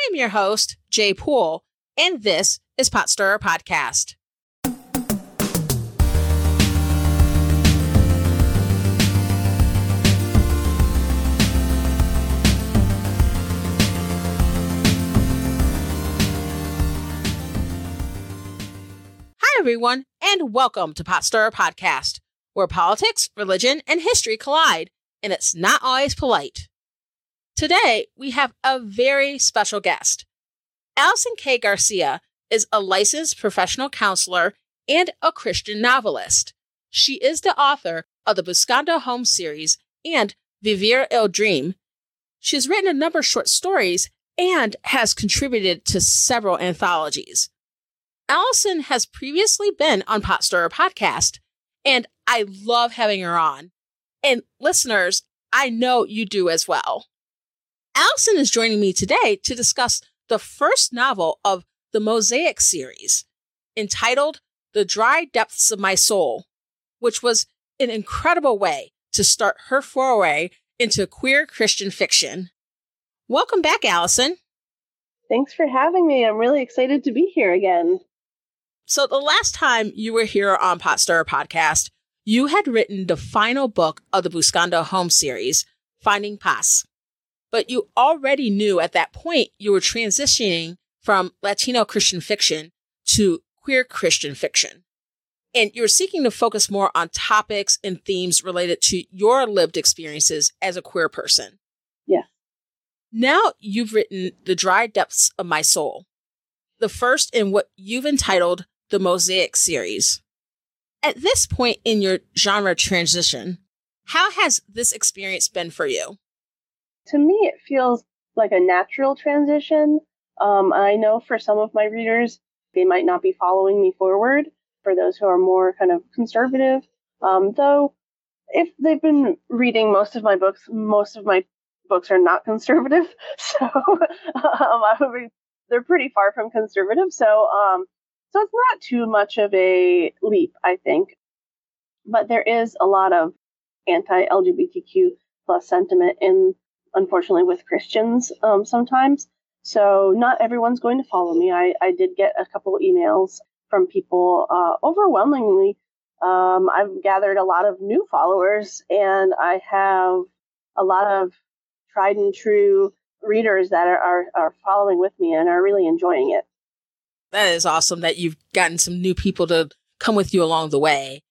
I am your host, Jay Poole, and this is Pot Stirrer Podcast. Hi, everyone, and welcome to Pot Stirrer Podcast, where politics, religion, and history collide, and it's not always polite. Today, we have a very special guest. Allison K. Garcia is a licensed professional counselor and a Christian novelist. She is the author of the Buscando Home series and Vivir el Dream. She has written a number of short stories and has contributed to several anthologies. Allison has previously been on Pot Stirrer podcast, and I love having her on. And listeners, I know you do as well. Allison is joining me today to discuss the first novel of the Mosaic series, entitled The Dry Depths of My Soul, which was an incredible way to start her foray into queer Christian fiction. Welcome back, Allison. Thanks for having me. I'm really excited to be here again. So, the last time you were here on Pot Stirrer podcast, you had written the final book of the Buscando Home series, Finding Paz but you already knew at that point you were transitioning from Latino Christian fiction to queer Christian fiction. And you're seeking to focus more on topics and themes related to your lived experiences as a queer person. Yeah. Now you've written The Dry Depths of My Soul, the first in what you've entitled the Mosaic series. At this point in your genre transition, how has this experience been for you? To me, it feels like a natural transition. Um, I know for some of my readers, they might not be following me forward. For those who are more kind of conservative, um, though, if they've been reading most of my books, most of my books are not conservative, so um, be, they're pretty far from conservative. So, um, so it's not too much of a leap, I think. But there is a lot of anti-LGBTQ plus sentiment in unfortunately with Christians um, sometimes. So not everyone's going to follow me. I, I did get a couple emails from people. Uh, overwhelmingly, um, I've gathered a lot of new followers, and I have a lot of tried and true readers that are, are, are following with me and are really enjoying it. That is awesome that you've gotten some new people to come with you along the way.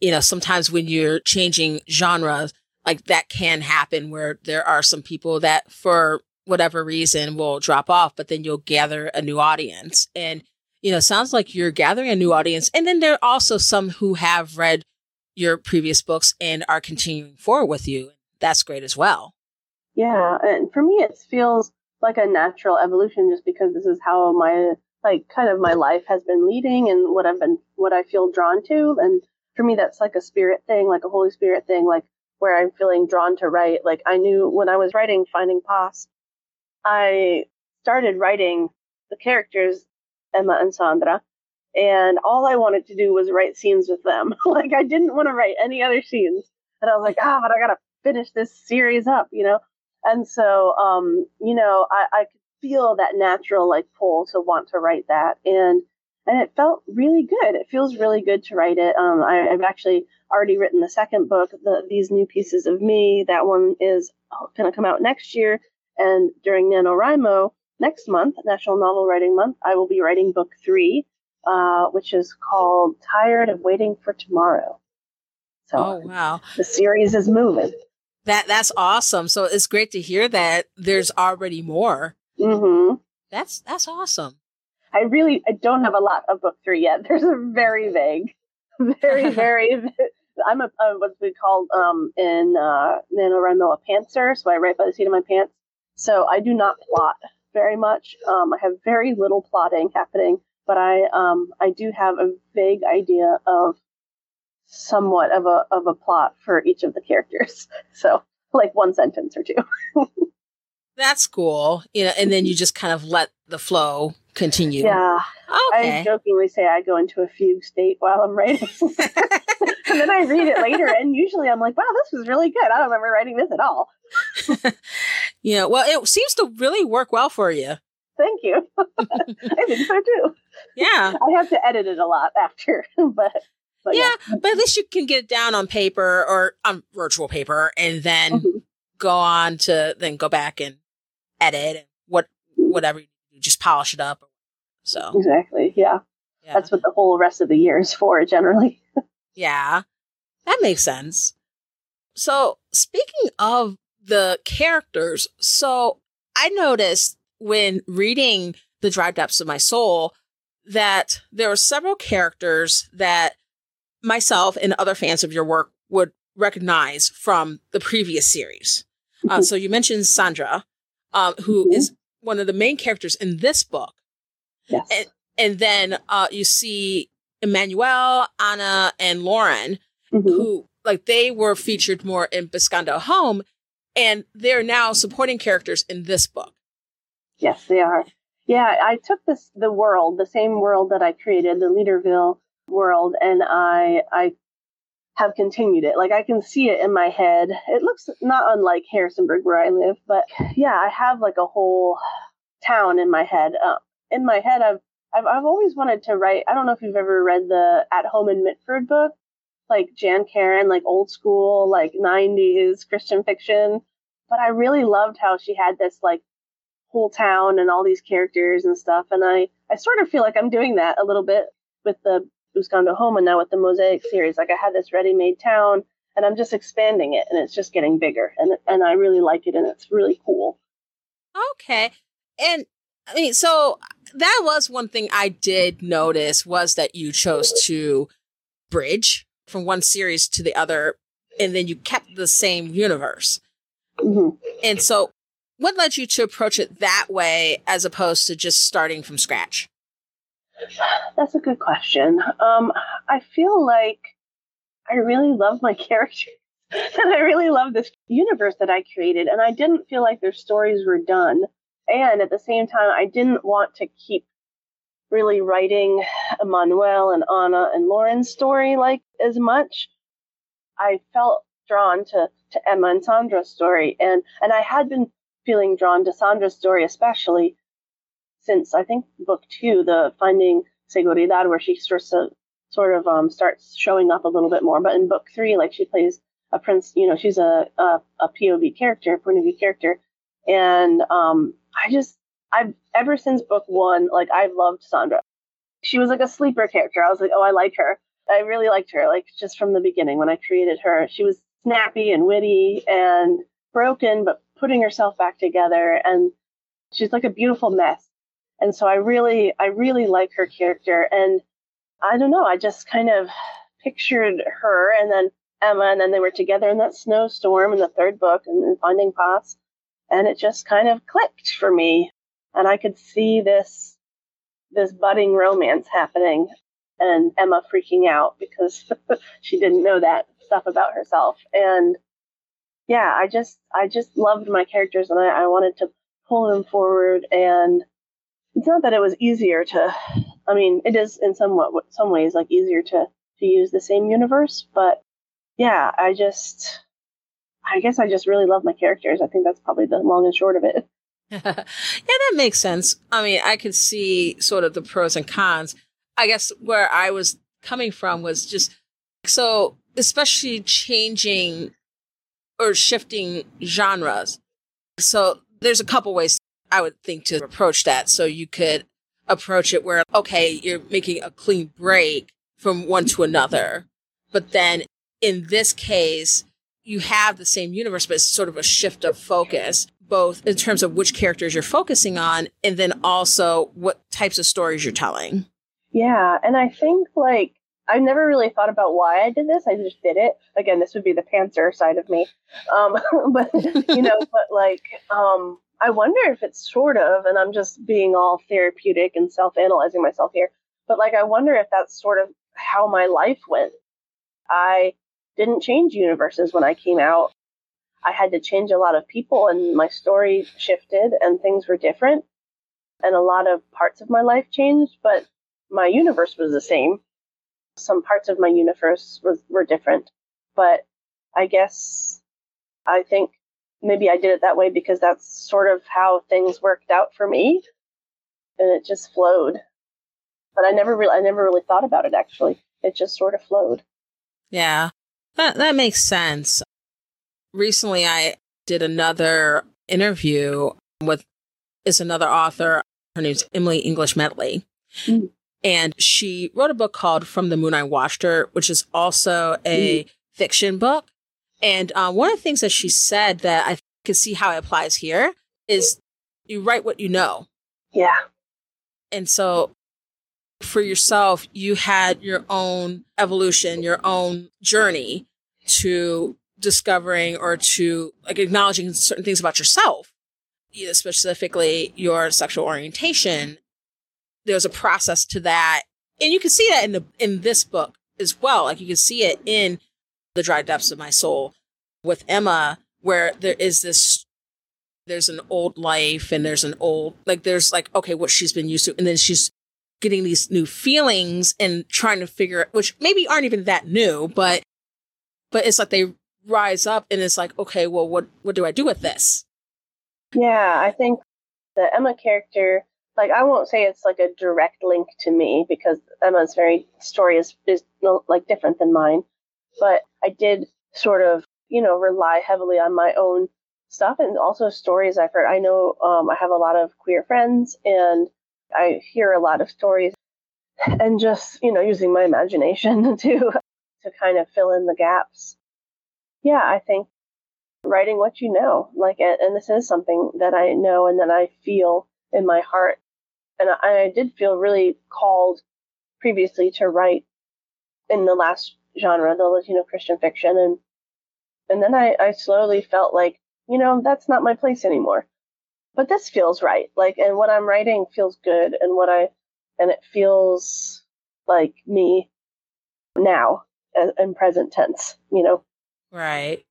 You know, sometimes when you're changing genres, like that can happen where there are some people that for whatever reason will drop off, but then you'll gather a new audience. And, you know, sounds like you're gathering a new audience. And then there are also some who have read your previous books and are continuing forward with you. That's great as well. Yeah. And for me, it feels like a natural evolution just because this is how my, like, kind of my life has been leading and what I've been, what I feel drawn to. And for me, that's like a spirit thing, like a Holy Spirit thing. Like, where I'm feeling drawn to write. Like I knew when I was writing Finding Paz, I started writing the characters Emma and Sandra, and all I wanted to do was write scenes with them. like I didn't want to write any other scenes, and I was like, ah, but I gotta finish this series up, you know. And so, um, you know, I, I could feel that natural like pull to want to write that, and and it felt really good. It feels really good to write it. Um, I, have actually already written the second book, the, These New Pieces of Me. That one is going to come out next year. And during NaNoWriMo next month, National Novel Writing Month, I will be writing book three, uh, which is called Tired of Waiting for Tomorrow. So oh, wow. the series is moving. That That's awesome. So it's great to hear that there's already more. Mm-hmm. That's that's awesome. I really I don't have a lot of book three yet. There's a very vague, very very. I'm a, a what's we call um, in uh, NaNoWriMo a pantser, so I write by the seat of my pants. So I do not plot very much. Um, I have very little plotting happening, but I um, I do have a vague idea of somewhat of a of a plot for each of the characters. So like one sentence or two. That's cool. You know, and then you just kind of let the flow continue. Yeah. Okay. I jokingly say I go into a fugue state while I'm writing. and then I read it later, and usually I'm like, wow, this was really good. I don't remember writing this at all. yeah, well, it seems to really work well for you. Thank you. I think so too. Yeah. I have to edit it a lot after, but, but yeah, but at least you can get it down on paper or on virtual paper and then Mhm. go on to then go back and edit and what whatever you just polish it up. So Exactly. Yeah. yeah. That's what the whole rest of the year is for generally. Yeah, that makes sense. So, speaking of the characters, so I noticed when reading The Dry Depths of My Soul that there were several characters that myself and other fans of your work would recognize from the previous series. Uh, so, you mentioned Sandra, um, who Mhm. is one of the main characters in this book. Yes. And- And then uh, you see Emmanuel, Anna, and Lauren, Mhm. who like they were featured more in Buscando Home, and they're now supporting characters in this book. Yes, they are. Yeah, I took this the world, the same world that I created, the Leaderville world, and I I have continued it. Like I can see it in my head. It looks not unlike Harrisonburg where I live, but yeah, I have like a whole town in my head. Uh, in my head, I've I've I've always wanted to write. I don't know if you've ever read the At Home in Mitford book, like Jan Karon, like old school, like '90s Christian fiction. But I really loved how she had this like whole town and all these characters and stuff. And I, I sort of feel like I'm doing that a little bit with the Buscando Home and now with the Mosaic series. Like I had this ready-made town and I'm just expanding it and it's just getting bigger and and I really like it and it's really cool. Okay, and I mean, so that was one thing I did notice was that you chose to bridge from one series to the other, and then you kept the same universe. hmm And so, what led you to approach it that way as opposed to just starting from scratch? That's a good question. Um, I feel like I really love my characters and I really love this universe that I created, and I didn't feel like their stories were done. And at the same time, I didn't want to keep really writing Emmanuel and Anna and Lauren's story like as much. I felt drawn to, to Emma and Sandra's story, and, and I had been feeling drawn to Sandra's story especially since I think book two, the Finding Seguridad, where she starts to sort of um, starts showing up a little bit more. But in book three, like she plays a prince, you know, she's a, a, a POV character, point of view character. And um, I just, I've, ever since book one, like I've loved Sandra. She was like a sleeper character. I was like, oh, I like her. I really liked her, like just from the beginning when I created her. She was snappy and witty and broken, but putting herself back together. And she's like a beautiful mess. And so I really, I really like her character. And I don't know, I just kind of pictured her and then Emma, and then they were together in that snowstorm in the third book and, Finding Paz. And it just kind of clicked for me. And I could see this, this budding romance happening and Emma freaking out because she didn't know that stuff about herself. And yeah, I just, I just loved my characters and I, I wanted to pull them forward and it's not that it was easier to i mean it is in somewhat some ways like easier to to use the same universe but yeah i just i guess i just really love my characters i think that's probably the long and short of it yeah, that makes sense. I mean, I could see sort of the pros and cons. I guess where I was coming from was just so, especially changing or shifting genres. So there's a couple ways I would think to approach that. So you could approach it where, okay, you're making a clean break from one to another. But then in this case, you have the same universe, but it's sort of a shift of focus, both in terms of which characters you're focusing on and then also what types of stories you're telling. yeah and i think like i've never really thought about why i did this i just did it again this would be the pantser side of me um but you know but like um I wonder if it's sort of, and I'm just being all therapeutic and self analyzing myself here, but like, I wonder if that's sort of how my life went. I didn't change universes when I came out. I had to change a lot of people, and my story shifted, and things were different. And a lot of parts of my life changed, but my universe was the same. Some parts of my universe was, were different. But I guess I think maybe I did it that way because that's sort of how things worked out for me. and it just flowed. But I never really, I never really thought about it. Actually, it just sort of flowed. Yeah, that that makes sense. Recently, I did another interview with is another author. Her name's Emily English Medley. Mm. And she wrote a book called From the Moon I Watched Her, which is also a mm. fiction book. And uh, one of the things that she said that I can see how it applies here is you write what you know. Yeah. And so for yourself, you had your own evolution, your own journey to discovering or to like acknowledging certain things about yourself, specifically your sexual orientation there's a process to that. And you can see that in the in this book as well. Like you can see it in The Dry Depths of My Soul with Emma, where there is this there's an old life and there's an old like there's like, okay, what she's been used to, and then she's getting these new feelings and trying to figure which maybe aren't even that new, but but it's like they rise up and it's like, okay, well what what do I do with this? Yeah, I think the Emma character like I won't say it's like a direct link to me because Emma's very story is is like different than mine, but I did sort of you know rely heavily on my own stuff and also stories I've heard. I know um, I have a lot of queer friends and I hear a lot of stories and just you know using my imagination to to kind of fill in the gaps. Yeah, I think writing what you know like and this is something that I know and that I feel in my heart and I, I did feel really called previously to write in the last genre, the Latino Christian fiction, and and then I, I slowly felt like, you know, that's not my place anymore. But this feels right. Like, and what I'm writing feels good, and what I, and it feels like me now in present tense, you know? Right.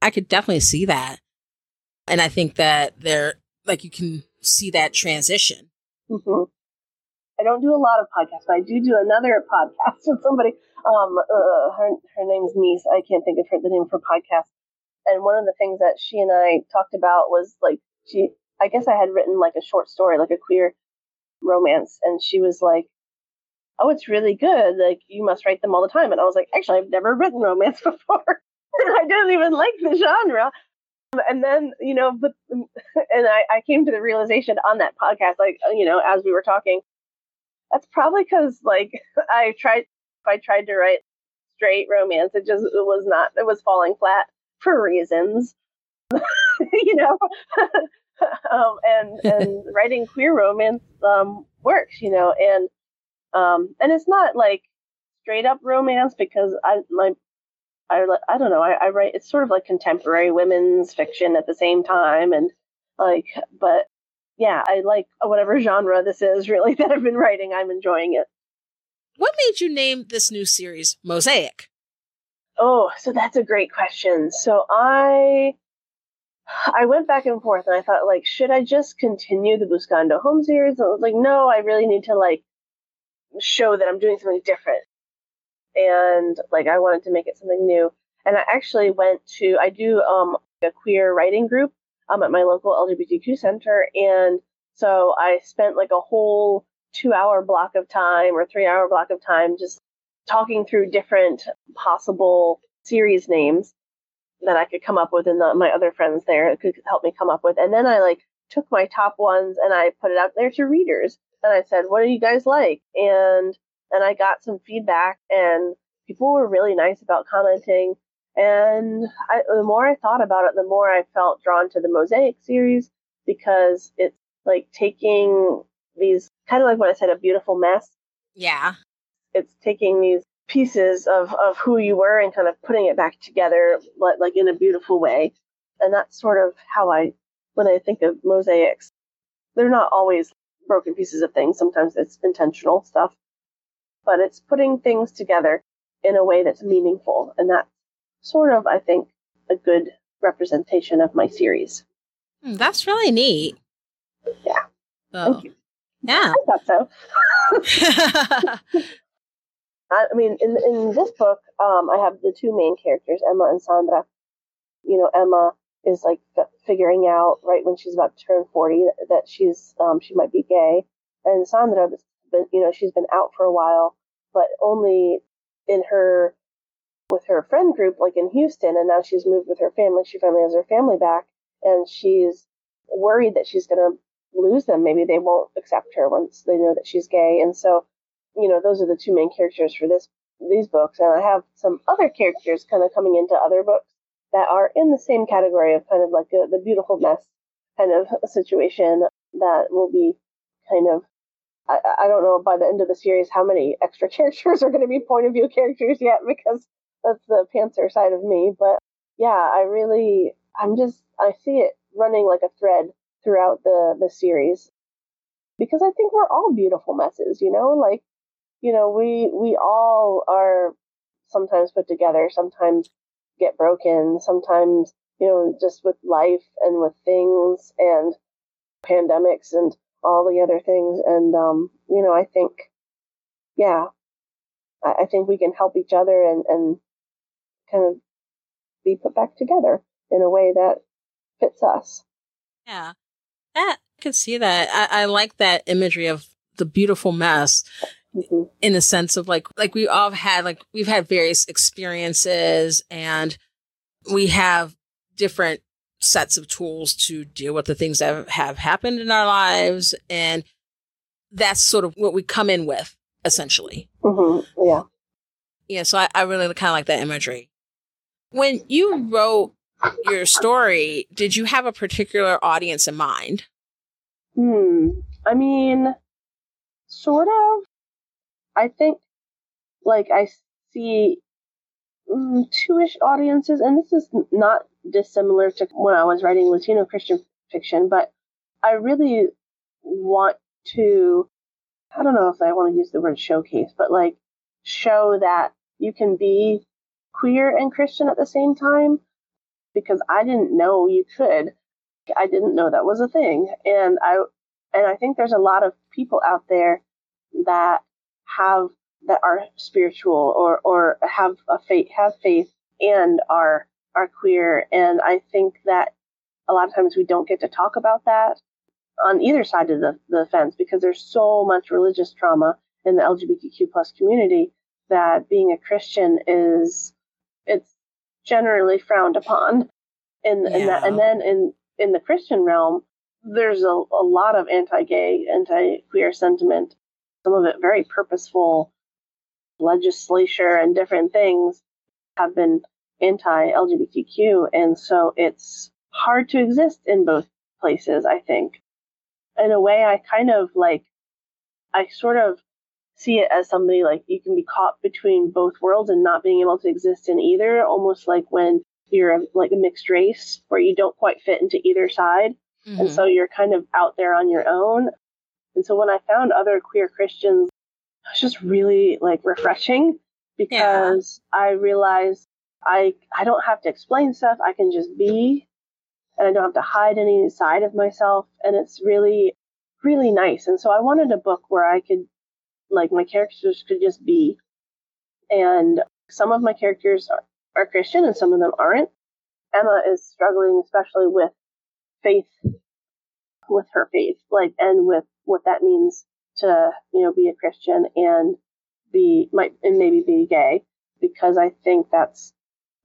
I could definitely see that. And I think that there, like, you can see that transition Mm-hmm. I don't do a lot of podcasts, but I do do another podcast with somebody. Um, uh, her her name's Niece. I can't think of her the name for podcast. And one of the things that she and I talked about was like she. I guess I had written like a short story, like a queer romance, and she was like, "Oh, it's really good. Like you must write them all the time." And I was like, "Actually, I've never written romance before, I didn't even like the genre." and then you know but and I, I came to the realization on that podcast like uh, you know as we were talking that's probably because like i tried i tried to write straight romance it just it was not it was falling flat for reasons you know um, and and writing queer romance um, works you know and um and it's not like straight up romance because i my I, I don't know. I, I write, it's sort of like contemporary women's fiction at the same time. And like, but yeah, I like whatever genre this is really that I've been writing. I'm enjoying it. What made you name this new series Mosaic? Oh, so that's a great question. So I I went back and forth and I thought like should I just continue the Buscando Home series? And I was like no, I really need to like show that I'm doing something different and like I wanted to make it something new. And I actually went to I do um a queer writing group um at my local LGBTQ center, and so I spent like a whole two hour block of time or three hour block of time just talking through different possible series names that I could come up with, and the, my other friends there could help me come up with. And then I like took my top ones and I put it out there to readers. And I said, "What do you guys like?" And and I got some feedback, and people were really nice about commenting. And I, the more I thought about it, the more I felt drawn to the Mosaic series because it's like taking these kind of like what I said, a beautiful mess. Yeah. It's taking these pieces of, of who you were and kind of putting it back together like, like in a beautiful way. And that's sort of how I, when I think of mosaics, they're not always broken pieces of things. Sometimes it's intentional stuff but it's putting things together in a way that's meaningful. And that's sort of, I think, a good representation of my series. Hmm, that's really neat. Yeah. So, Thank you. Yeah. I thought so. I mean, in in this book, um, I have the two main characters, Emma and Sandra. You know, Emma is like f- figuring out right when she's about to turn forty that she's um, she might be gay, and Sandra, been, you know, she's been out for a while, but only in her with her friend group, like in Houston, and now she's moved with her family. She finally has her family back, and she's worried that she's going to lose them. Maybe they won't accept her once they know that she's gay. And so, you know, those are the two main characters for this these books. And I have some other characters kind of coming into other books that are in the same category of kind of like a, the beautiful mess kind of situation that will be kind of I, I don't know by the end of the series how many extra characters are going to be point of view characters yet because that's the pantser side of me. But yeah, I really I'm just I see it running like a thread throughout the the series because I think we're all beautiful messes, you know, like you know we we all are sometimes put together, sometimes get broken, sometimes you know just with life and with things and pandemics and all the other things and um you know I think yeah I, I think we can help each other and and kind of be put back together in a way that fits us. Yeah. That I can see that. I, I like that imagery of the beautiful mess mm-hmm. in the sense of like like we all had like we've had various experiences and we have different sets of tools to deal with the things that have happened in our lives and that's sort of what we come in with essentially mm-hmm. yeah yeah so I, I really kind of like that imagery when you wrote your story, did you have a particular audience in mind? Hmm. I mean, sort of. I think, like, I see mm, two-ish audiences, and this is not dissimilar to when I was writing Latino Christian fiction, but I really want to. I don't know if I want to use the word showcase, but like show that you can be queer and Christian at the same time because I didn't know you could. I didn't know that was a thing. And I and I think there's a lot of people out there that have that are spiritual or or have a faith have faith and are are queer and I think that a lot of times we don't get to talk about that on either side of the, the fence because there's so much religious trauma in the LGBTQ plus community that being a Christian is generally frowned upon in, yeah. in that and then in in the christian realm there's a, a lot of anti-gay anti-queer sentiment some of it very purposeful legislature and different things have been anti-lgbtq and so it's hard to exist in both places i think in a way i kind of like i sort of see it as somebody like you can be caught between both worlds and not being able to exist in either, almost like when you're a, like a mixed race where you don't quite fit into either side. Mm-hmm. And so you're kind of out there on your own. And so when I found other queer Christians, it was just really like refreshing because yeah. I realized I I don't have to explain stuff. I can just be and I don't have to hide any side of myself. And it's really, really nice. And so I wanted a book where I could like my characters could just be. And some of my characters are, are Christian and some of them aren't. Emma is struggling, especially with faith, with her faith, like, and with what that means to, you know, be a Christian and be, might, and maybe be gay, because I think that's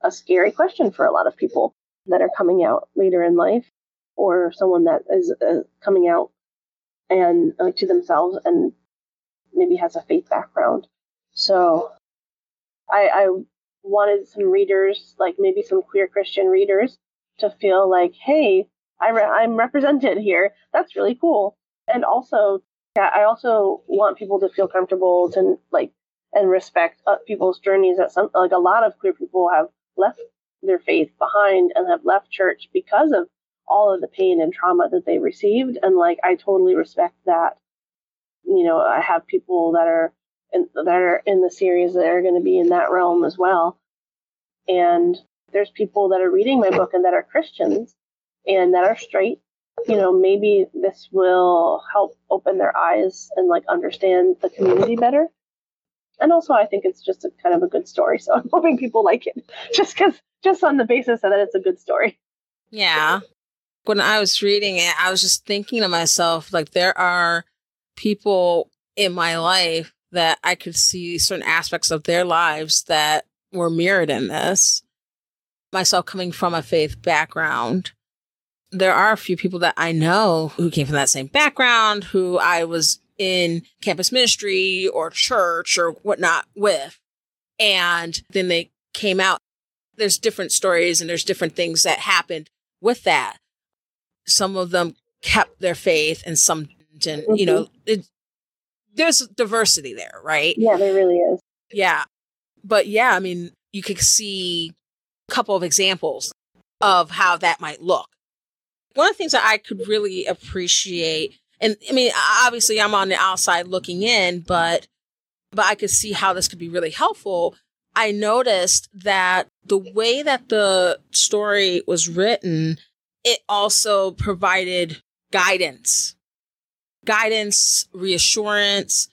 a scary question for a lot of people that are coming out later in life or someone that is uh, coming out and uh, to themselves and maybe has a faith background. So I, I wanted some readers, like maybe some queer Christian readers, to feel like, hey, I re- I'm represented here. That's really cool. And also, yeah, I also want people to feel comfortable to like and respect uh, people's journeys. That some like a lot of queer people have left their faith behind and have left church because of all of the pain and trauma that they received. And like I totally respect that you know, I have people that are in, that are in the series that are going to be in that realm as well. And there's people that are reading my book and that are Christians and that are straight. You know, maybe this will help open their eyes and like understand the community better. And also, I think it's just a kind of a good story. So I'm hoping people like it just because, just on the basis that it's a good story. Yeah. When I was reading it, I was just thinking to myself, like, there are people in my life that I could see certain aspects of their lives that were mirrored in this. Myself coming from a faith background, there are a few people that I know who came from that same background, who I was in campus ministry or church or whatnot with. And then they came out. There's different stories and there's different things that happened with that. Some of them kept their faith and some didn't, mm-hmm. you know, it, there's diversity there, right? Yeah, there really is. Yeah. But yeah, I mean, you could see a couple of examples of how that might look. One of the things that I could really appreciate, and I mean, obviously I'm on the outside looking in, but but I could see how this could be really helpful. I noticed that the way that the story was written, it also provided guidance guidance, reassurance,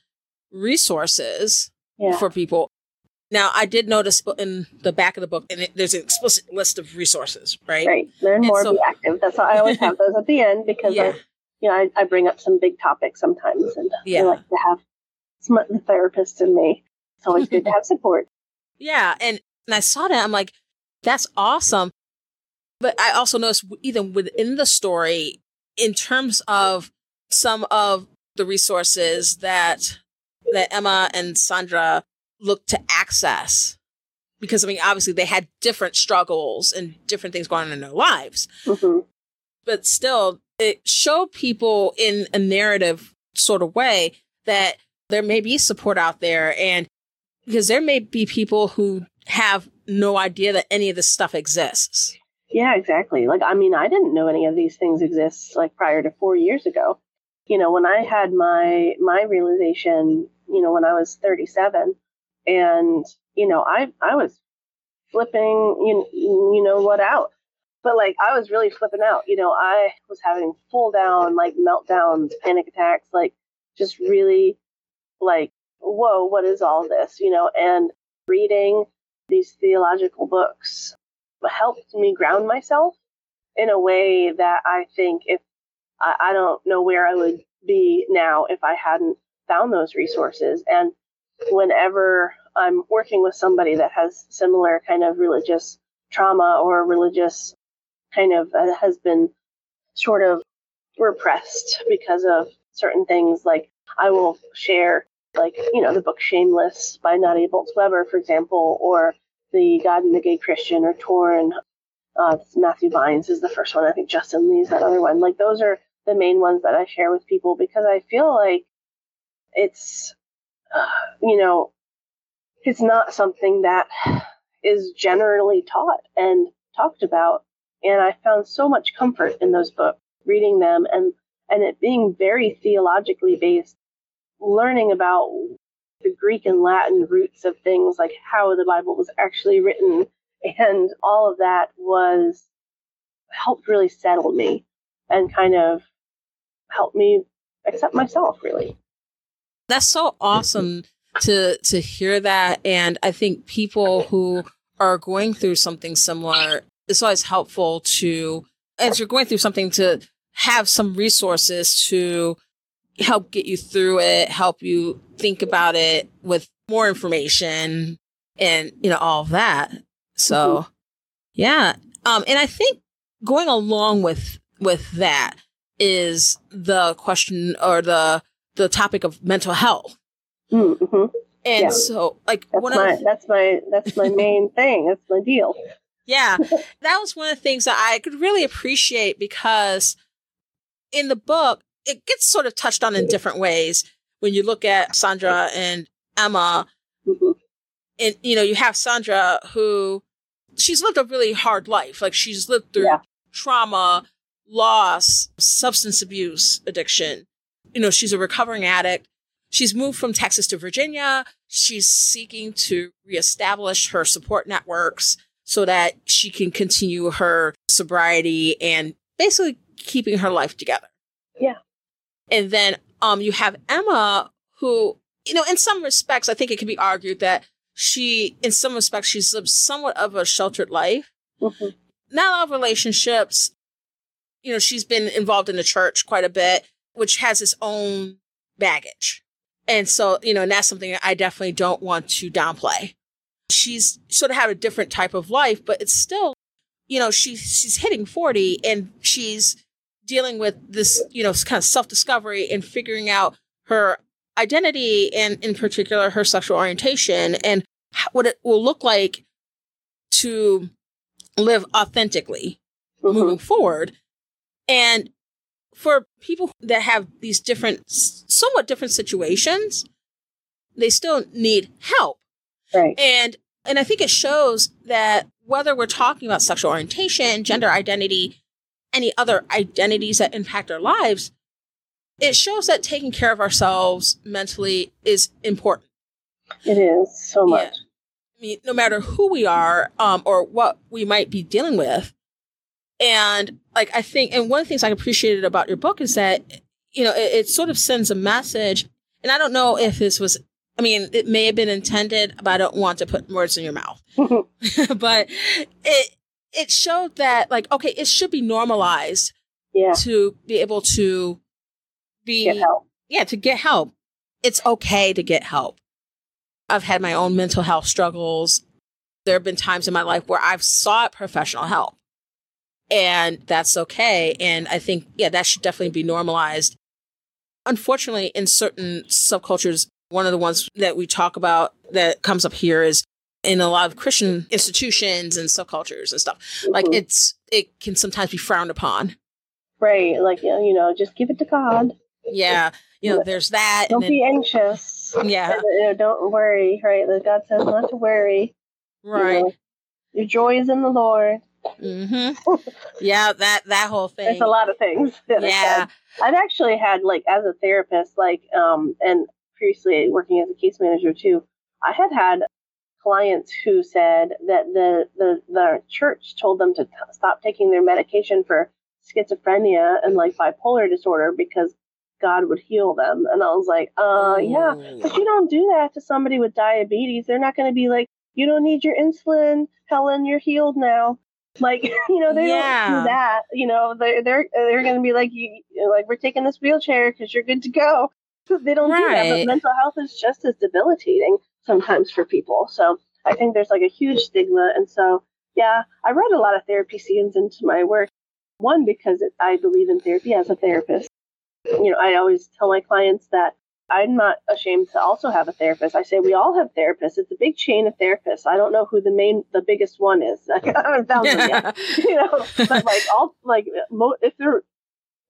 resources yeah. for people. Now, I did notice in the back of the book, and it, there's an explicit list of resources, right? Right. Learn more, so, be active. That's why I always have those at the end because yeah. I, you know, I, I, bring up some big topics sometimes, and yeah. I like to have some the therapist in me. It's always good to have support. Yeah, and and I saw that, I'm like, that's awesome. But I also noticed even within the story, in terms of some of the resources that that Emma and Sandra looked to access because I mean obviously they had different struggles and different things going on in their lives. Mm-hmm. But still it showed people in a narrative sort of way that there may be support out there and because there may be people who have no idea that any of this stuff exists. Yeah, exactly. Like I mean, I didn't know any of these things exist like prior to 4 years ago you know, when I had my my realization, you know, when I was 37, and you know, I I was flipping, you you know what out, but like I was really flipping out. You know, I was having full down like meltdowns, panic attacks, like just really like whoa, what is all this? You know, and reading these theological books helped me ground myself in a way that I think if I, I don't know where I would be now if I hadn't found those resources. And whenever I'm working with somebody that has similar kind of religious trauma or religious kind of uh, has been sort of repressed because of certain things, like I will share, like, you know, the book Shameless by Nadia Bolz-Weber, for example, or The God and the Gay Christian or Torn. Uh, Matthew Vines is the first one. I think Justin Lee's that other one. Like, those are the main ones that I share with people because I feel like it's, uh, you know, it's not something that is generally taught and talked about. And I found so much comfort in those books, reading them and, and it being very theologically based, learning about the Greek and Latin roots of things, like how the Bible was actually written. And all of that was helped really settle me and kind of helped me accept myself really. That's so awesome to to hear that. And i think people who are going through something similar it's always helpful to as you're going through something to have some resources to help get you through it help you think about it with more information and you know all of that. So mm-hmm. yeah. Um and i think going along with with that is the question or the the topic of mental health. Mm-hmm. And yeah. so, like, that's one my, of the, that's my that's my main thing. That's my deal. Yeah, that was one of the things that I could really appreciate because in the book it gets sort of touched on in different ways. When you look at Sandra and Emma, mm-hmm. and you know, you have Sandra who she's lived a really hard life. Like she's lived through yeah. trauma loss, substance abuse addiction. You know, she's a recovering addict. She's moved from Texas to Virginia. She's seeking to reestablish her support networks so that she can continue her sobriety and basically keeping her life together. Yeah. And then um you have Emma who, you know, in some respects I think it can be argued that she in some respects she's lived somewhat of a sheltered life. Mm-hmm. Not all relationships, you know, she's been involved in the church quite a bit, which has its own baggage. And so, you know, and that's something I definitely don't want to downplay. She's sort of had a different type of life, but it's still, you know, she's she's hitting 40 and she's dealing with this, you know, kind of self discovery and figuring out her identity and, in particular, her sexual orientation and what it will look like to live authentically mm-hmm. moving forward. And for people that have these different, somewhat different situations, they still need help. Right. And and I think it shows that whether we're talking about sexual orientation, gender identity, any other identities that impact our lives, it shows that taking care of ourselves mentally is important. It is so much. Yeah. I mean, no matter who we are um, or what we might be dealing with, and like I think, and one of the things I appreciated about your book is that, you know, it, it sort of sends a message. And I don't know if this was, I mean, it may have been intended, but I don't want to put words in your mouth. but it, it showed that like, okay, it should be normalized yeah. to be able to be, yeah, to get help. It's okay to get help. I've had my own mental health struggles. There have been times in my life where I've sought professional help and that's okay. And I think, yeah, that should definitely be normalized. Unfortunately, in certain subcultures, one of the ones that we talk about that comes up here is in a lot of Christian institutions and subcultures and stuff. Mm-hmm. Like it's, it can sometimes be frowned upon. Right. Like, you know, just give it to God. Yeah. You know, there's that. Don't then, be anxious. Yeah. And, don't worry. Right. God says not to worry. Right. You know, your joy is in the Lord. Mm-hmm. yeah, that that whole thing. It's a lot of things. Yeah, I've actually had like as a therapist, like um, and previously working as a case manager too. I had had clients who said that the the the church told them to t- stop taking their medication for schizophrenia and like bipolar disorder because God would heal them. And I was like, uh, yeah, but you don't do that to somebody with diabetes. They're not going to be like, you don't need your insulin, Helen, you're healed now. Like, you know, they yeah. don't do that. You know, they're they're they're going to be like, you, like we're taking this wheelchair because you're good to go. They don't right. do that. But mental health is just as debilitating sometimes for people. So I think there's like a huge stigma. And so, yeah, I read a lot of therapy scenes into my work. One because it, I believe in therapy as a therapist. You know, I always tell my clients that I'm not ashamed to also have a therapist. I say we all have therapists. It's a big chain of therapists. I don't know who the main, the biggest one is. I haven't found them yet. You know, but like all, like if there,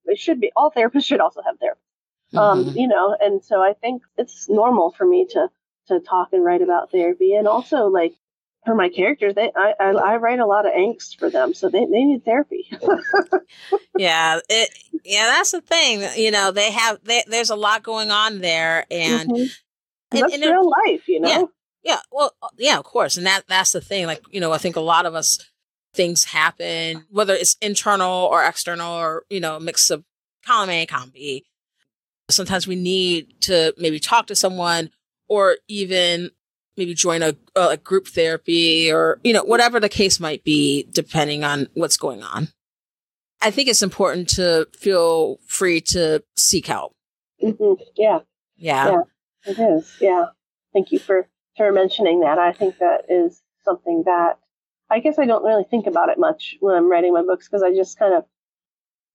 they should be all therapists should also have therapists. Um, mm-hmm. Um, you know, and so I think it's normal for me to to talk and write about therapy, and also like for my characters, they I, I, I write a lot of angst for them, so they, they need therapy. yeah, it yeah, that's the thing. You know, they have they, there's a lot going on there, and, mm-hmm. and that's and real it, life. You know. Yeah, yeah. Well, uh, yeah, of course, and that that's the thing. Like you know, I think a lot of us things happen, whether it's internal or external, or you know, a mix of column A, column B. Sometimes we need to maybe talk to someone, or even maybe join a, a group therapy or, you know, whatever the case might be, depending on what's going on. I think it's important to feel free to seek help. Mm-hmm. Yeah. yeah. Yeah. It is. Yeah. Thank you for, for mentioning that. I think that is something that I guess I don't really think about it much when I'm writing my books because I just kind of,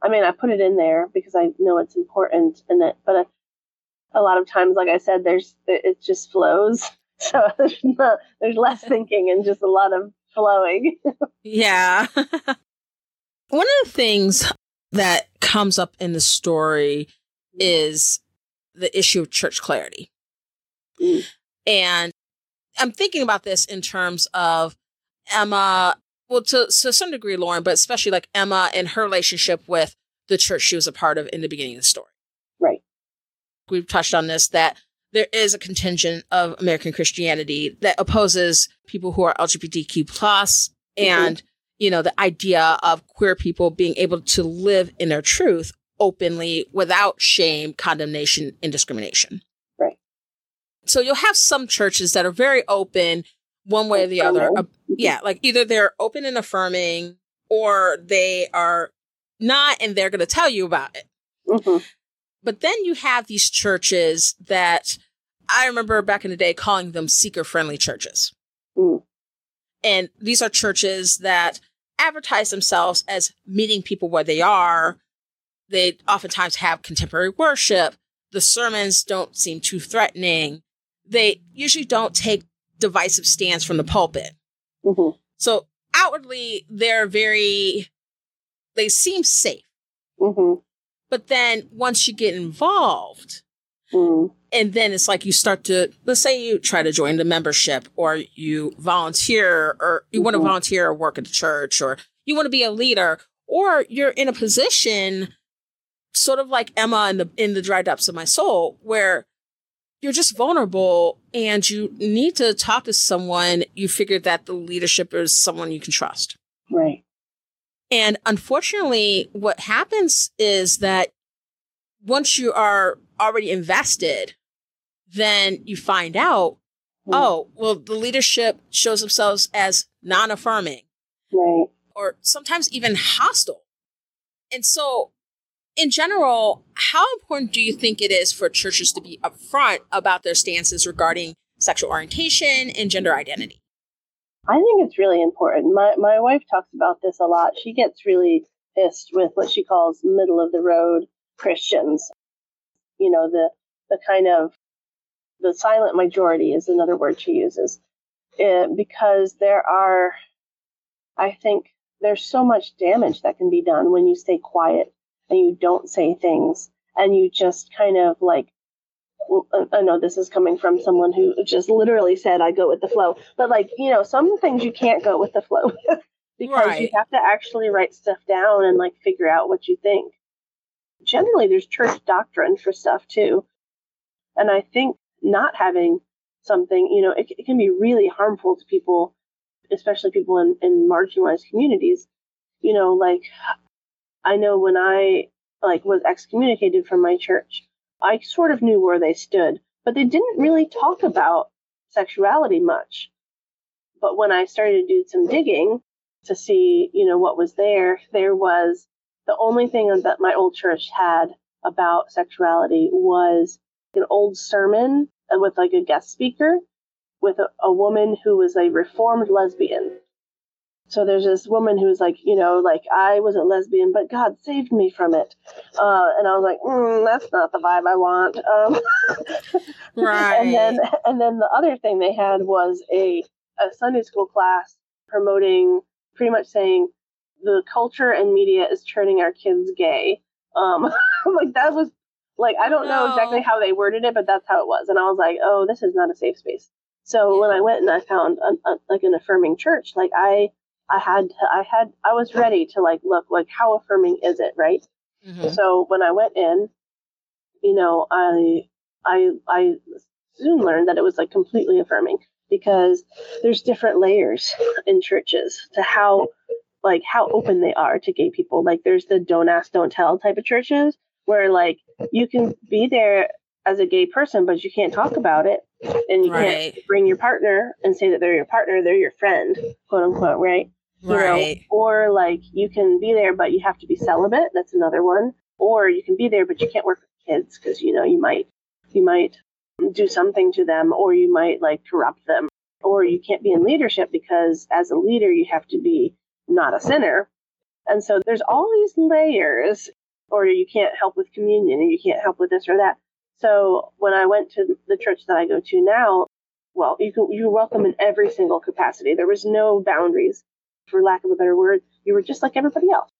I mean, I put it in there because I know it's important and that, but a, a lot of times, like I said, there's, it just flows. So there's, less thinking and just a lot of flowing. yeah. One of the things that comes up in the story is the issue of church clarity. Mm. And I'm thinking about this in terms of Emma, well, to, to some degree, Lauren, but especially like Emma and her relationship with the church she was a part of in the beginning of the story. Right. We've touched on this that there is a contingent of American Christianity that opposes people who are LGBTQ plus and, mm-hmm. you know, the idea of queer people being able to live in their truth openly without shame, condemnation, and discrimination. Right. So you'll have some churches that are very open one way or the other. Uh, yeah, like either they're open and affirming or they are not and they're going to tell you about it. Mm-hmm. But then you have these churches that I remember back in the day calling them seeker friendly churches. Mm. And these are churches that advertise themselves as meeting people where they are. They oftentimes have contemporary worship. The sermons don't seem too threatening. They usually don't take divisive stance from the pulpit. Mm-hmm. So outwardly, they're very, they seem safe. Mm-hmm. But then once you get involved, Mm. and then it's like you start to, let's say you try to join the membership or you volunteer or you want to volunteer or work at the church or you want to be a leader or you're in a position sort of like Emma in the in the dry depths of my soul where you're just vulnerable and you need to talk to someone you figure that the leadership is someone you can trust. Right. And unfortunately, what happens is that once you are already invested, then you find out, Mm. oh, well, the leadership shows themselves as non affirming Right. or sometimes even hostile. And so, in general, how important do you think it is for churches to be upfront about their stances regarding sexual orientation and gender identity? I think it's really important. My my wife talks about this a lot. She gets really pissed with what she calls middle of the road Christians. You know, the the kind of the silent majority is another word she uses. Uh, because there are I think there's so much damage that can be done when you stay quiet and you don't say things and you just kind of like I know this is coming from someone who just literally said I go with the flow, but like you know, some things you can't go with the flow because you have to actually write stuff down and like figure out what you think. Generally, there's church doctrine for stuff too, and I think not having something, you know, it, it can be really harmful to people, especially people in, in marginalized communities. You know, like I know when I like was excommunicated from my church, I sort of knew where they stood, but they didn't really talk about sexuality much. But when I started to do some digging to see, you know, what was there, there was the only thing that my old church had about sexuality was an old sermon with like a guest speaker with a, a woman who was a reformed lesbian. So there's this woman who's like, you know, like I was a lesbian, but God saved me from it. Uh, and I was like, mm, that's not the vibe I want. Um, Right. and then, and then the other thing they had was a, a Sunday school class promoting, pretty much saying the culture and media is turning our kids gay. Um, like that was like I don't know exactly how they worded it, but that's how it was. And I was like, oh, this is not a safe space. So when I went and I found a, like an affirming church, like I I had to, I had I was ready to like look like how affirming is it, right? Mhm. So when I went in, you know, I I I soon learned that it was like completely affirming because there's different layers in churches to how like how open they are to gay people. Like there's the don't ask, don't tell type of churches where like you can be there as a gay person, but you can't talk about it and you Right. can't bring your partner and say that they're your partner, they're your friend, quote unquote, right? You know, Right. or like you can be there but you have to be celibate. That's another one. Or you can be there but you can't work with kids because you know you might you might do something to them or you might like corrupt them. Or you can't be in leadership because as a leader you have to be not a sinner. And so there's all these layers. Or you can't help with communion and you can't help with this or that. So when i went to the church that i go to now well you can you're welcome in every single capacity. There was no boundaries for lack of a better word, you were just like everybody else.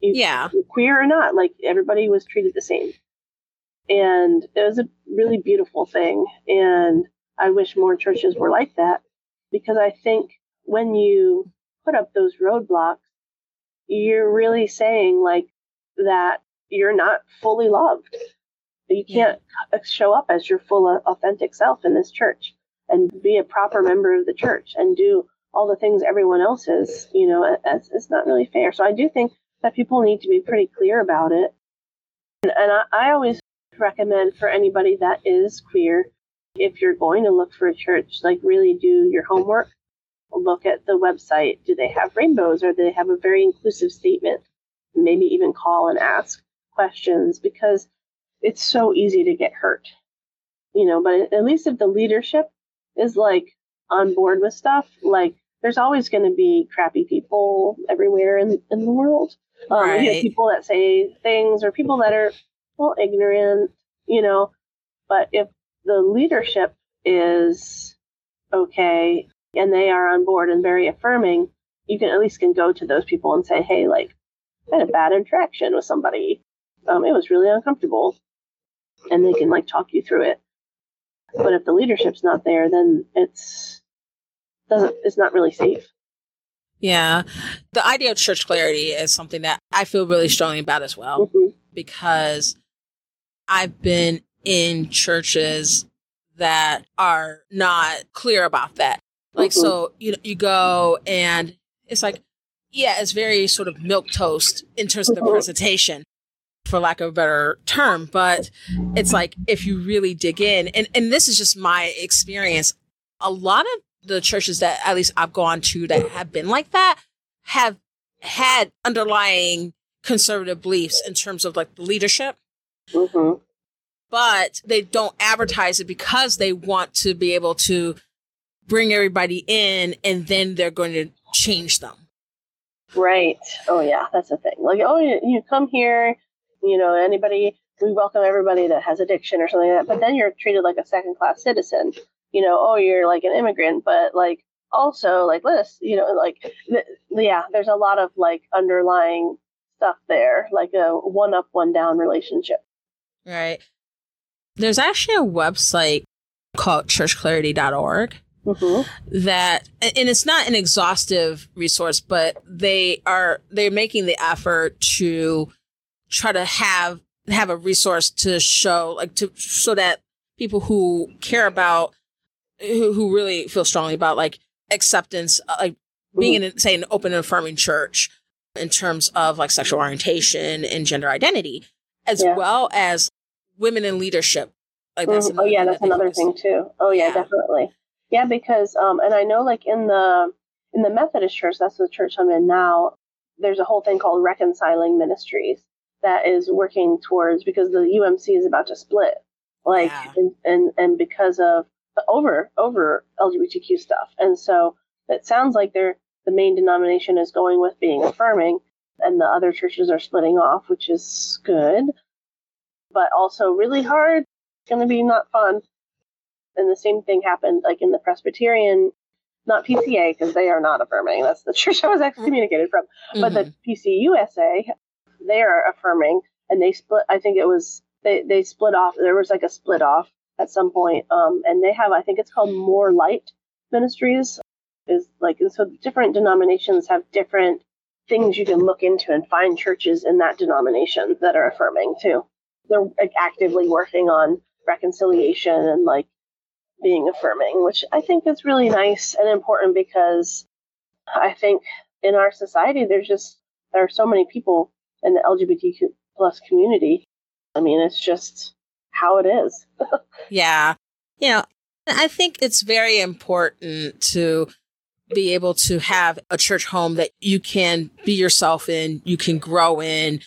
You, Yeah. Queer or not, like everybody was treated the same. And it was a really beautiful thing. And I wish more churches were like that because I think when you put up those roadblocks, you're really saying like that you're not fully loved. You can't show up as your full authentic self in this church and be a proper member of the church and do all the things everyone else is, you know, it's, it's not really fair. So I do think that people need to be pretty clear about it. And, and I, I always recommend for anybody that is queer, if you're going to look for a church, like really do your homework. Look at the website. Do they have rainbows or do they have a very inclusive statement? Maybe even call and ask questions because it's so easy to get hurt. You know, but at least if the leadership is like on board with stuff, like there's always going to be crappy people everywhere in, in the world. Um, right. You know, people that say things or people that are well ignorant, you know. But if the leadership is okay and they are on board and very affirming, you can at least can go to those people and say, hey, like I had a bad interaction with somebody. Um, it was really uncomfortable, and they can like talk you through it. But if the leadership's not there, then it's doesn't it's not really safe. Yeah. The idea of church clarity is something that I feel really strongly about as well mm-hmm. because I've been in churches that are not clear about that. Like mm-hmm. so you you go and it's like yeah, it's very sort of milk toast in terms of the mm-hmm. presentation for lack of a better term, but it's like if you really dig in and and this is just my experience, a lot of the churches that at least I've gone to that have been like that have had underlying conservative beliefs in terms of like the leadership. Mm-hmm. But they don't advertise it because they want to be able to bring everybody in and then they're going to change them. Right. Oh, yeah, that's the thing. Like, oh, you, you come here, you know, anybody, we welcome everybody that has addiction or something like that, but then you're treated like a second class citizen you know, oh, you're like an immigrant, but like also like this, you know, like th- yeah, there's a lot of like underlying stuff there, like a one up, one down relationship. Right. There's actually a website called churchclarity.org mm-hmm. that and it's not an exhaustive resource but they are they're making the effort to try to have have a resource to show like to so that people who care about who, who really feel strongly about like acceptance, uh, like being in, say, an open and affirming church in terms of like sexual orientation and gender identity, as yeah. well as women in leadership. Like that's mm-hmm. oh yeah, that's another thing too. Oh yeah, yeah, definitely. Yeah, because um, and I know like in the in the Methodist church, that's the church I'm in now. There's a whole thing called reconciling ministries that is working towards because the UMC is about to split, like yeah. and, and and because of over over LGBTQ stuff. And so it sounds like they're the main denomination is going with being affirming, and the other churches are splitting off, which is good, but also really hard. It's going to be not fun. And the same thing happened like in the Presbyterian, not PCA because they are not affirming. That's the church I was excommunicated from. Mm-hmm. But the mm-hmm. PCUSA, they are affirming, and they split. I think it was they they split off. There was like a split off at some point. Um, and they have, I think it's called More Light Ministries. Is like, and so different denominations have different things you can look into and find churches in that denomination that are affirming too. They're actively working on reconciliation and like being affirming, which I think is really nice and important because I think in our society there's just there are so many people in the LGBTQ plus community. I mean, it's just how it is. yeah. You know, I think it's very important to be able to have a church home that you can be yourself in, you can grow in,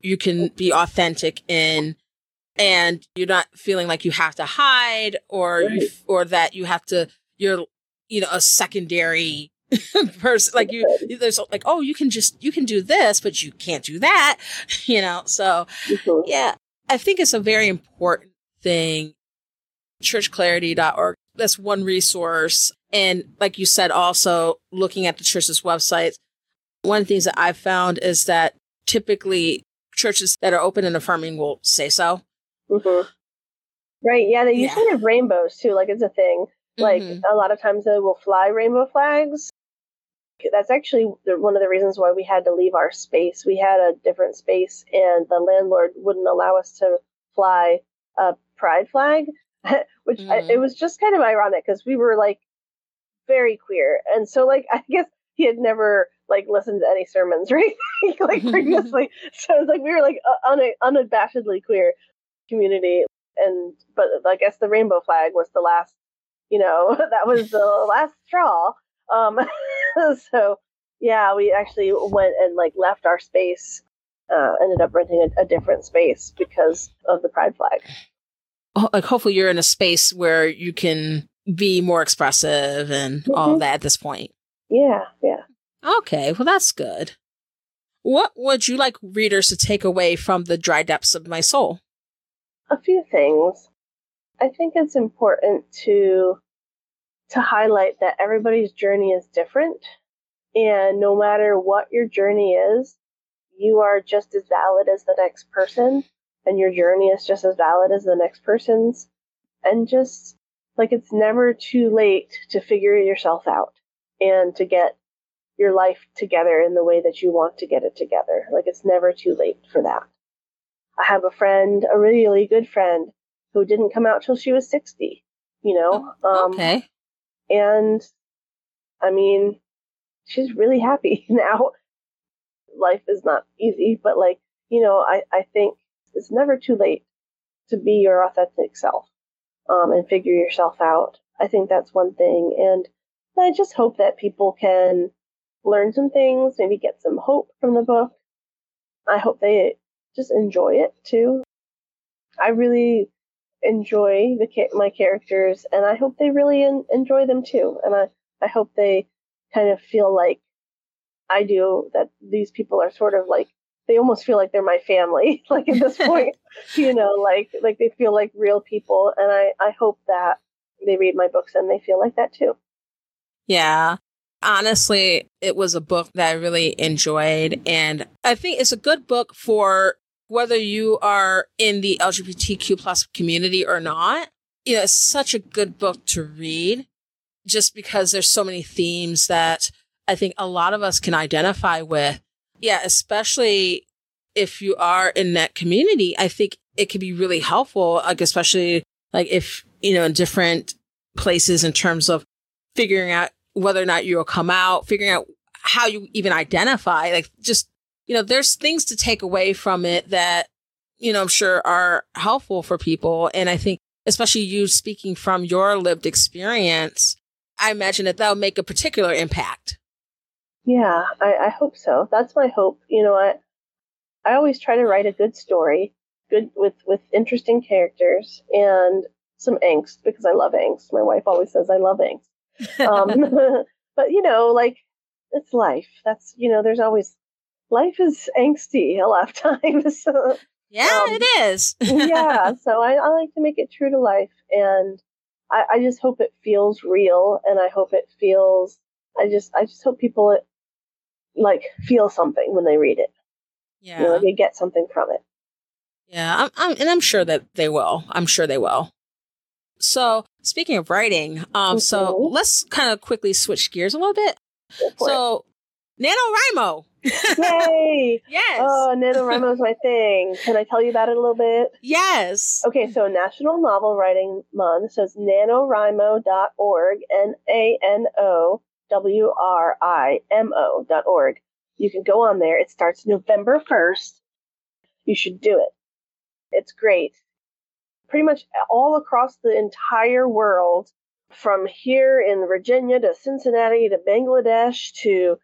you can be authentic in, and you're not feeling like you have to hide or right. you, or that you have to you're you know a secondary person like you there's like oh you can just you can do this but you can't do that you know so yeah I think it's a very important thing. Churchclarity.org. That's one resource. And like you said, also looking at the church's websites, one of the things that I've found is that typically churches that are open and affirming will say so. Mm-hmm. Right. Yeah. They usually yeah. have rainbows too. Like it's a thing. Like mm-hmm. a lot of times they will fly rainbow flags that's actually one of the reasons why we had to leave our space. We had a different space, and the landlord wouldn't allow us to fly a pride flag, which mm. I, it mm. was just kind of ironic because we were like very queer, and so like I guess he had never like listened to any sermons right like previously, so it's like we were like un- unabashedly queer community, and but I guess the rainbow flag was the last, you know, that was the last straw. Um, so yeah, we actually went and like left our space uh, ended up renting a, a different space because of the pride flag. Like, hopefully, you're in a space where you can be more expressive and mm-hmm. all that at this point. Yeah, yeah. Okay, well, that's good. What would you like readers to take away from the dry depths of my soul? A few things. I think it's important to to highlight that everybody's journey is different and no matter what your journey is, you are just as valid as the next person and your journey is just as valid as the next person's and just like it's never too late to figure yourself out and to get your life together in the way that you want to get it together. Like it's never too late for that. I have a friend, a really good friend, who didn't come out till she was 60, you know? Um, okay. And I mean, she's really happy now. Life is not easy, but like, you know, I, I think it's never too late to be your authentic self um, and figure yourself out. I think that's one thing. And I just hope that people can learn some things, maybe get some hope from the book. I hope they just enjoy it too. I really enjoy the my characters, and I hope they really enjoy them too. And I I hope they kind of feel like I do that these people are sort of like they almost feel like they're my family like at this point you know like like they feel like real people. And i i hope that they read my books and they feel like that too. Yeah. Honestly it was a book that i really enjoyed. And i think it's a good book for whether you are in the lgbtq plus community or not you know it's such a good book to read just because there's so many themes that i think a lot of us can identify with. Yeah, especially if you are in that community, I think it could be really helpful, like especially like if, you know, in different places in terms of figuring out whether or not you'll come out, figuring out how you even identify, like just, you know, there's things to take away from it that, you know, I'm sure are helpful for people. And I think, especially you speaking from your lived experience, I imagine that that'll make a particular impact. Yeah, I, I hope so. That's my hope. You know, I I always try to write a good story, good with with interesting characters and some angst because I love angst. My wife always says I love angst. Um, but you know, like it's life. That's you know, there's always life is angsty a lot of times. yeah, um, it is. yeah, so I, I like to make it true to life, and I, I just hope it feels real, and I hope it feels. I just I just hope people like feel something when they read it. Yeah, you know, they get something from it. Yeah, I'm, I'm, and I'm sure that they will. I'm sure they will. So speaking of writing, um, mm-hmm. so let's kind of quickly switch gears a little bit. So it. NaNoWriMo. Yay! yes. Oh, NaNoWriMo is my thing. Can I tell you about it a little bit? Yes. Okay, so National Novel Writing Month. So it's nanowrimo.org, N A N O W R I M O dot org. You can go on there. It starts November 1st. You should do it. It's great. Pretty much all across the entire world, from here in Virginia to Cincinnati to Bangladesh to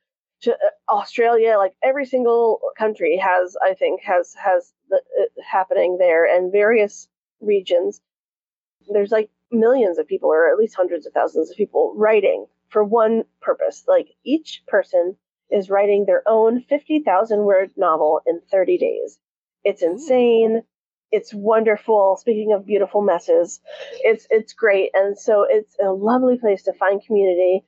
to uh, Australia, like every single country has, I think, has has the, uh, happening there, and various regions. There's like millions of people, or at least hundreds of thousands of people, writing for one purpose. Like each person is writing their own 50,000 word novel in 30 days. It's insane. It's wonderful. Speaking of beautiful messes, it's it's great, and so it's a lovely place to find community.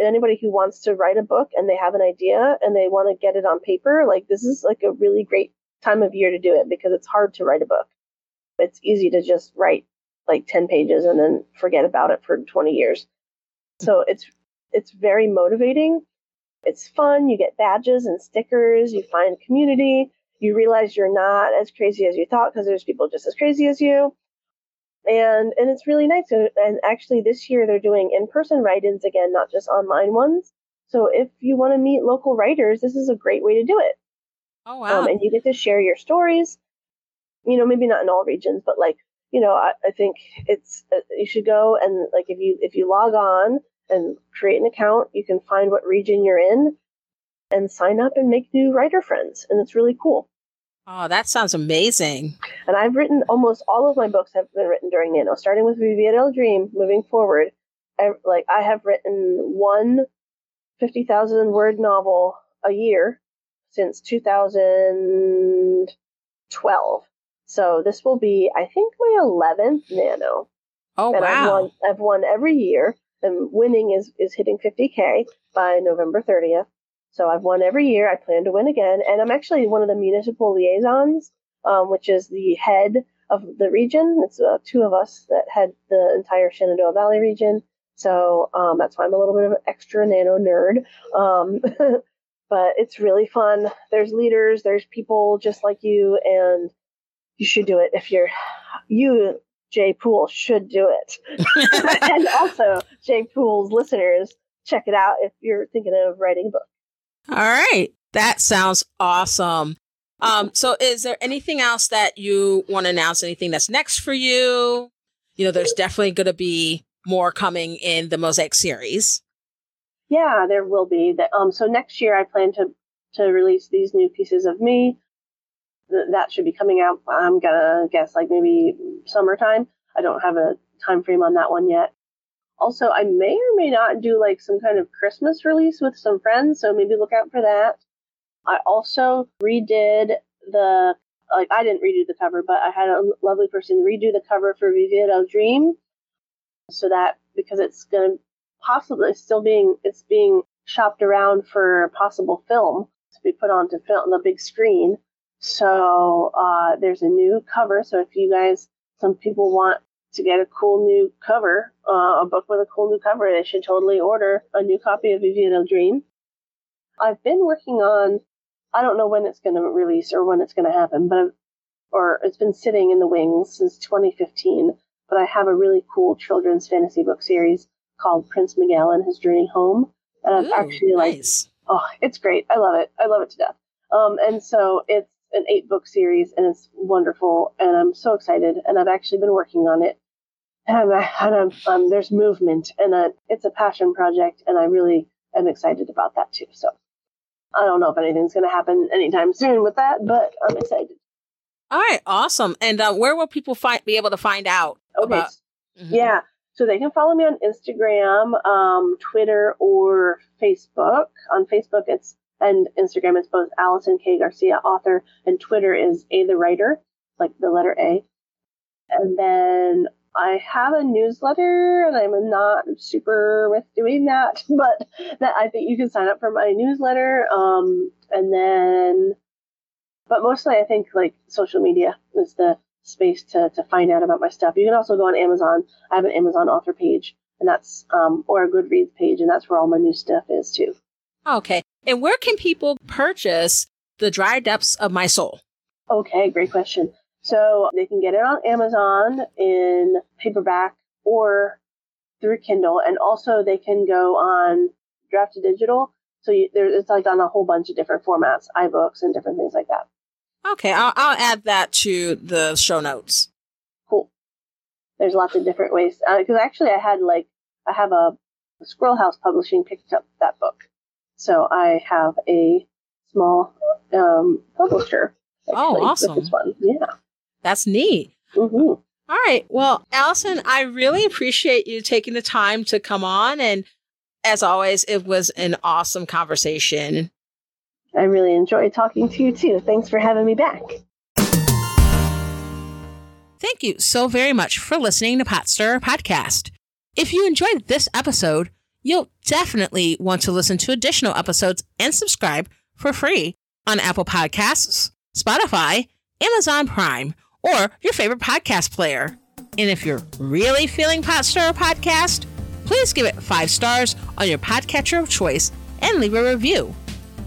Anybody who wants to write a book and they have an idea and they want to get it on paper, like this is like a really great time of year to do it because it's hard to write a book. It's easy to just write like 10 pages and then forget about it for 20 years. So it's it's very motivating. It's fun. You get badges and stickers. You find community. You realize you're not as crazy as you thought because there's people just as crazy as you. And and it's really nice. And actually, this year they're doing in-person write-ins again, not just online ones. So if you want to meet local writers, this is a great way to do it. Oh wow! Um, and you get to share your stories. You know, maybe not in all regions, but like you know, I, I think it's uh, you should go and like if you if you log on and create an account, you can find what region you're in, and sign up and make new writer friends. And it's really cool. Oh, that sounds amazing. And I've written almost all of my books have been written during Nano, starting with Vivir Dream, moving forward. I, like I have written one 50,000 word novel a year since 2012. So this will be, I think, my 11th Nano. Oh, and wow. I've won, I've won every year. And winning is, is hitting 50K by November 30th. So I've won every year. I plan to win again. And I'm actually one of the municipal liaisons, um, which is the head of the region. It's uh, two of us that head the entire Shenandoah Valley region. So um, that's why I'm a little bit of an extra nano nerd. Um, but it's really fun. There's leaders, there's people just like you, and you should do it if you're you. Jay Poole should do it. and also, Jay Poole's listeners, check it out if you're thinking of writing a book. All right. That sounds awesome. Um, so is there anything else that you want to announce? Anything that's next for you? You know, there's definitely going to be more coming in the Mosaic series. Yeah, there will be. Um, so next year I plan to to release these new pieces of me. That should be coming out. I'm gonna guess like maybe summertime. I don't have a time frame on that one yet. Also, I may or may not do like some kind of Christmas release with some friends, so maybe look out for that. I also redid the like I didn't redo the cover, but I had a lovely person redo the cover for Vivir El Dream, so that because it's to possibly still being it's being shopped around for possible film to be put onto film on the big screen. So uh, there's a new cover. So if you guys, some people want to get a cool new cover, uh, a book with a cool new cover, they should totally order a new copy of Vivir El Dream. I've been working on. I don't know when it's going to release or when it's going to happen, but or it's been sitting in the wings since 2015. But I have a really cool children's fantasy book series called Prince Miguel and His Journey Home, and I've Ooh, actually like nice. oh, it's great. I love it. I love it to death. Um, and so it's an eight book series and it's wonderful and I'm so excited and I've actually been working on it and, I, and I'm, um, there's movement and uh it's a passion project and I really am excited about that too. So I don't know if anything's going to happen anytime soon with that, but I'm excited. All right, awesome. And uh, where will people find be able to find out? Okay. About- Mhm. Yeah. So they can follow me on Instagram, um, Twitter, or Facebook. On Facebook, it's and Instagram, it's both Allison K. Garcia, author, and Twitter is A the writer, like the letter A. And then I have a newsletter, and I'm not super with doing that, but that I think you can sign up for my newsletter. Um, and then, but mostly I think like social media is the space to, to find out about my stuff. You can also go on Amazon. I have an Amazon author page, and that's um, or a Goodreads page, and that's where all my new stuff is too. Okay. And where can people purchase the Dry Depths of My Soul? Okay, great question. So they can get it on Amazon in paperback or through Kindle, and also they can go on Draft2Digital. So you, there, it's like on a whole bunch of different formats, iBooks and different things like that. Okay, I'll, I'll add that to the show notes. Cool. There's lots of different ways because actually I had like I have a Squirrel House Publishing picked up that book, so I have a small um, publisher. Oh, actually, with awesome. This one, yeah. That's neat. hmm All right. Well, Allison, I really appreciate you taking the time to come on. And as always, it was an awesome conversation. I really enjoyed talking to you too. Thanks for having me back. Thank you so very much for listening to Pot Stirrer Podcast. If you enjoyed this episode, you'll definitely want to listen to additional episodes and subscribe for free on Apple Podcasts, Spotify, Amazon Prime, or your favorite podcast player. And if you're really feeling Pot Stirrer Podcast, please give it five stars on your podcatcher of choice and leave a review.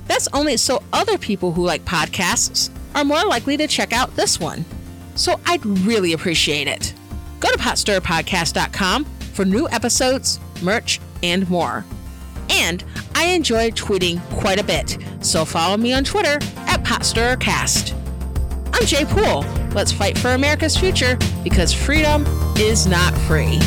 That's only so other people who like podcasts are more likely to check out this one. So I'd really appreciate it. Go to potstirpodcast.com for new episodes, merch, and more. And I enjoy tweeting quite a bit, so follow me on Twitter at PotStirrerCast. I'm Jay Poole. Let's fight for America's future because freedom is not free.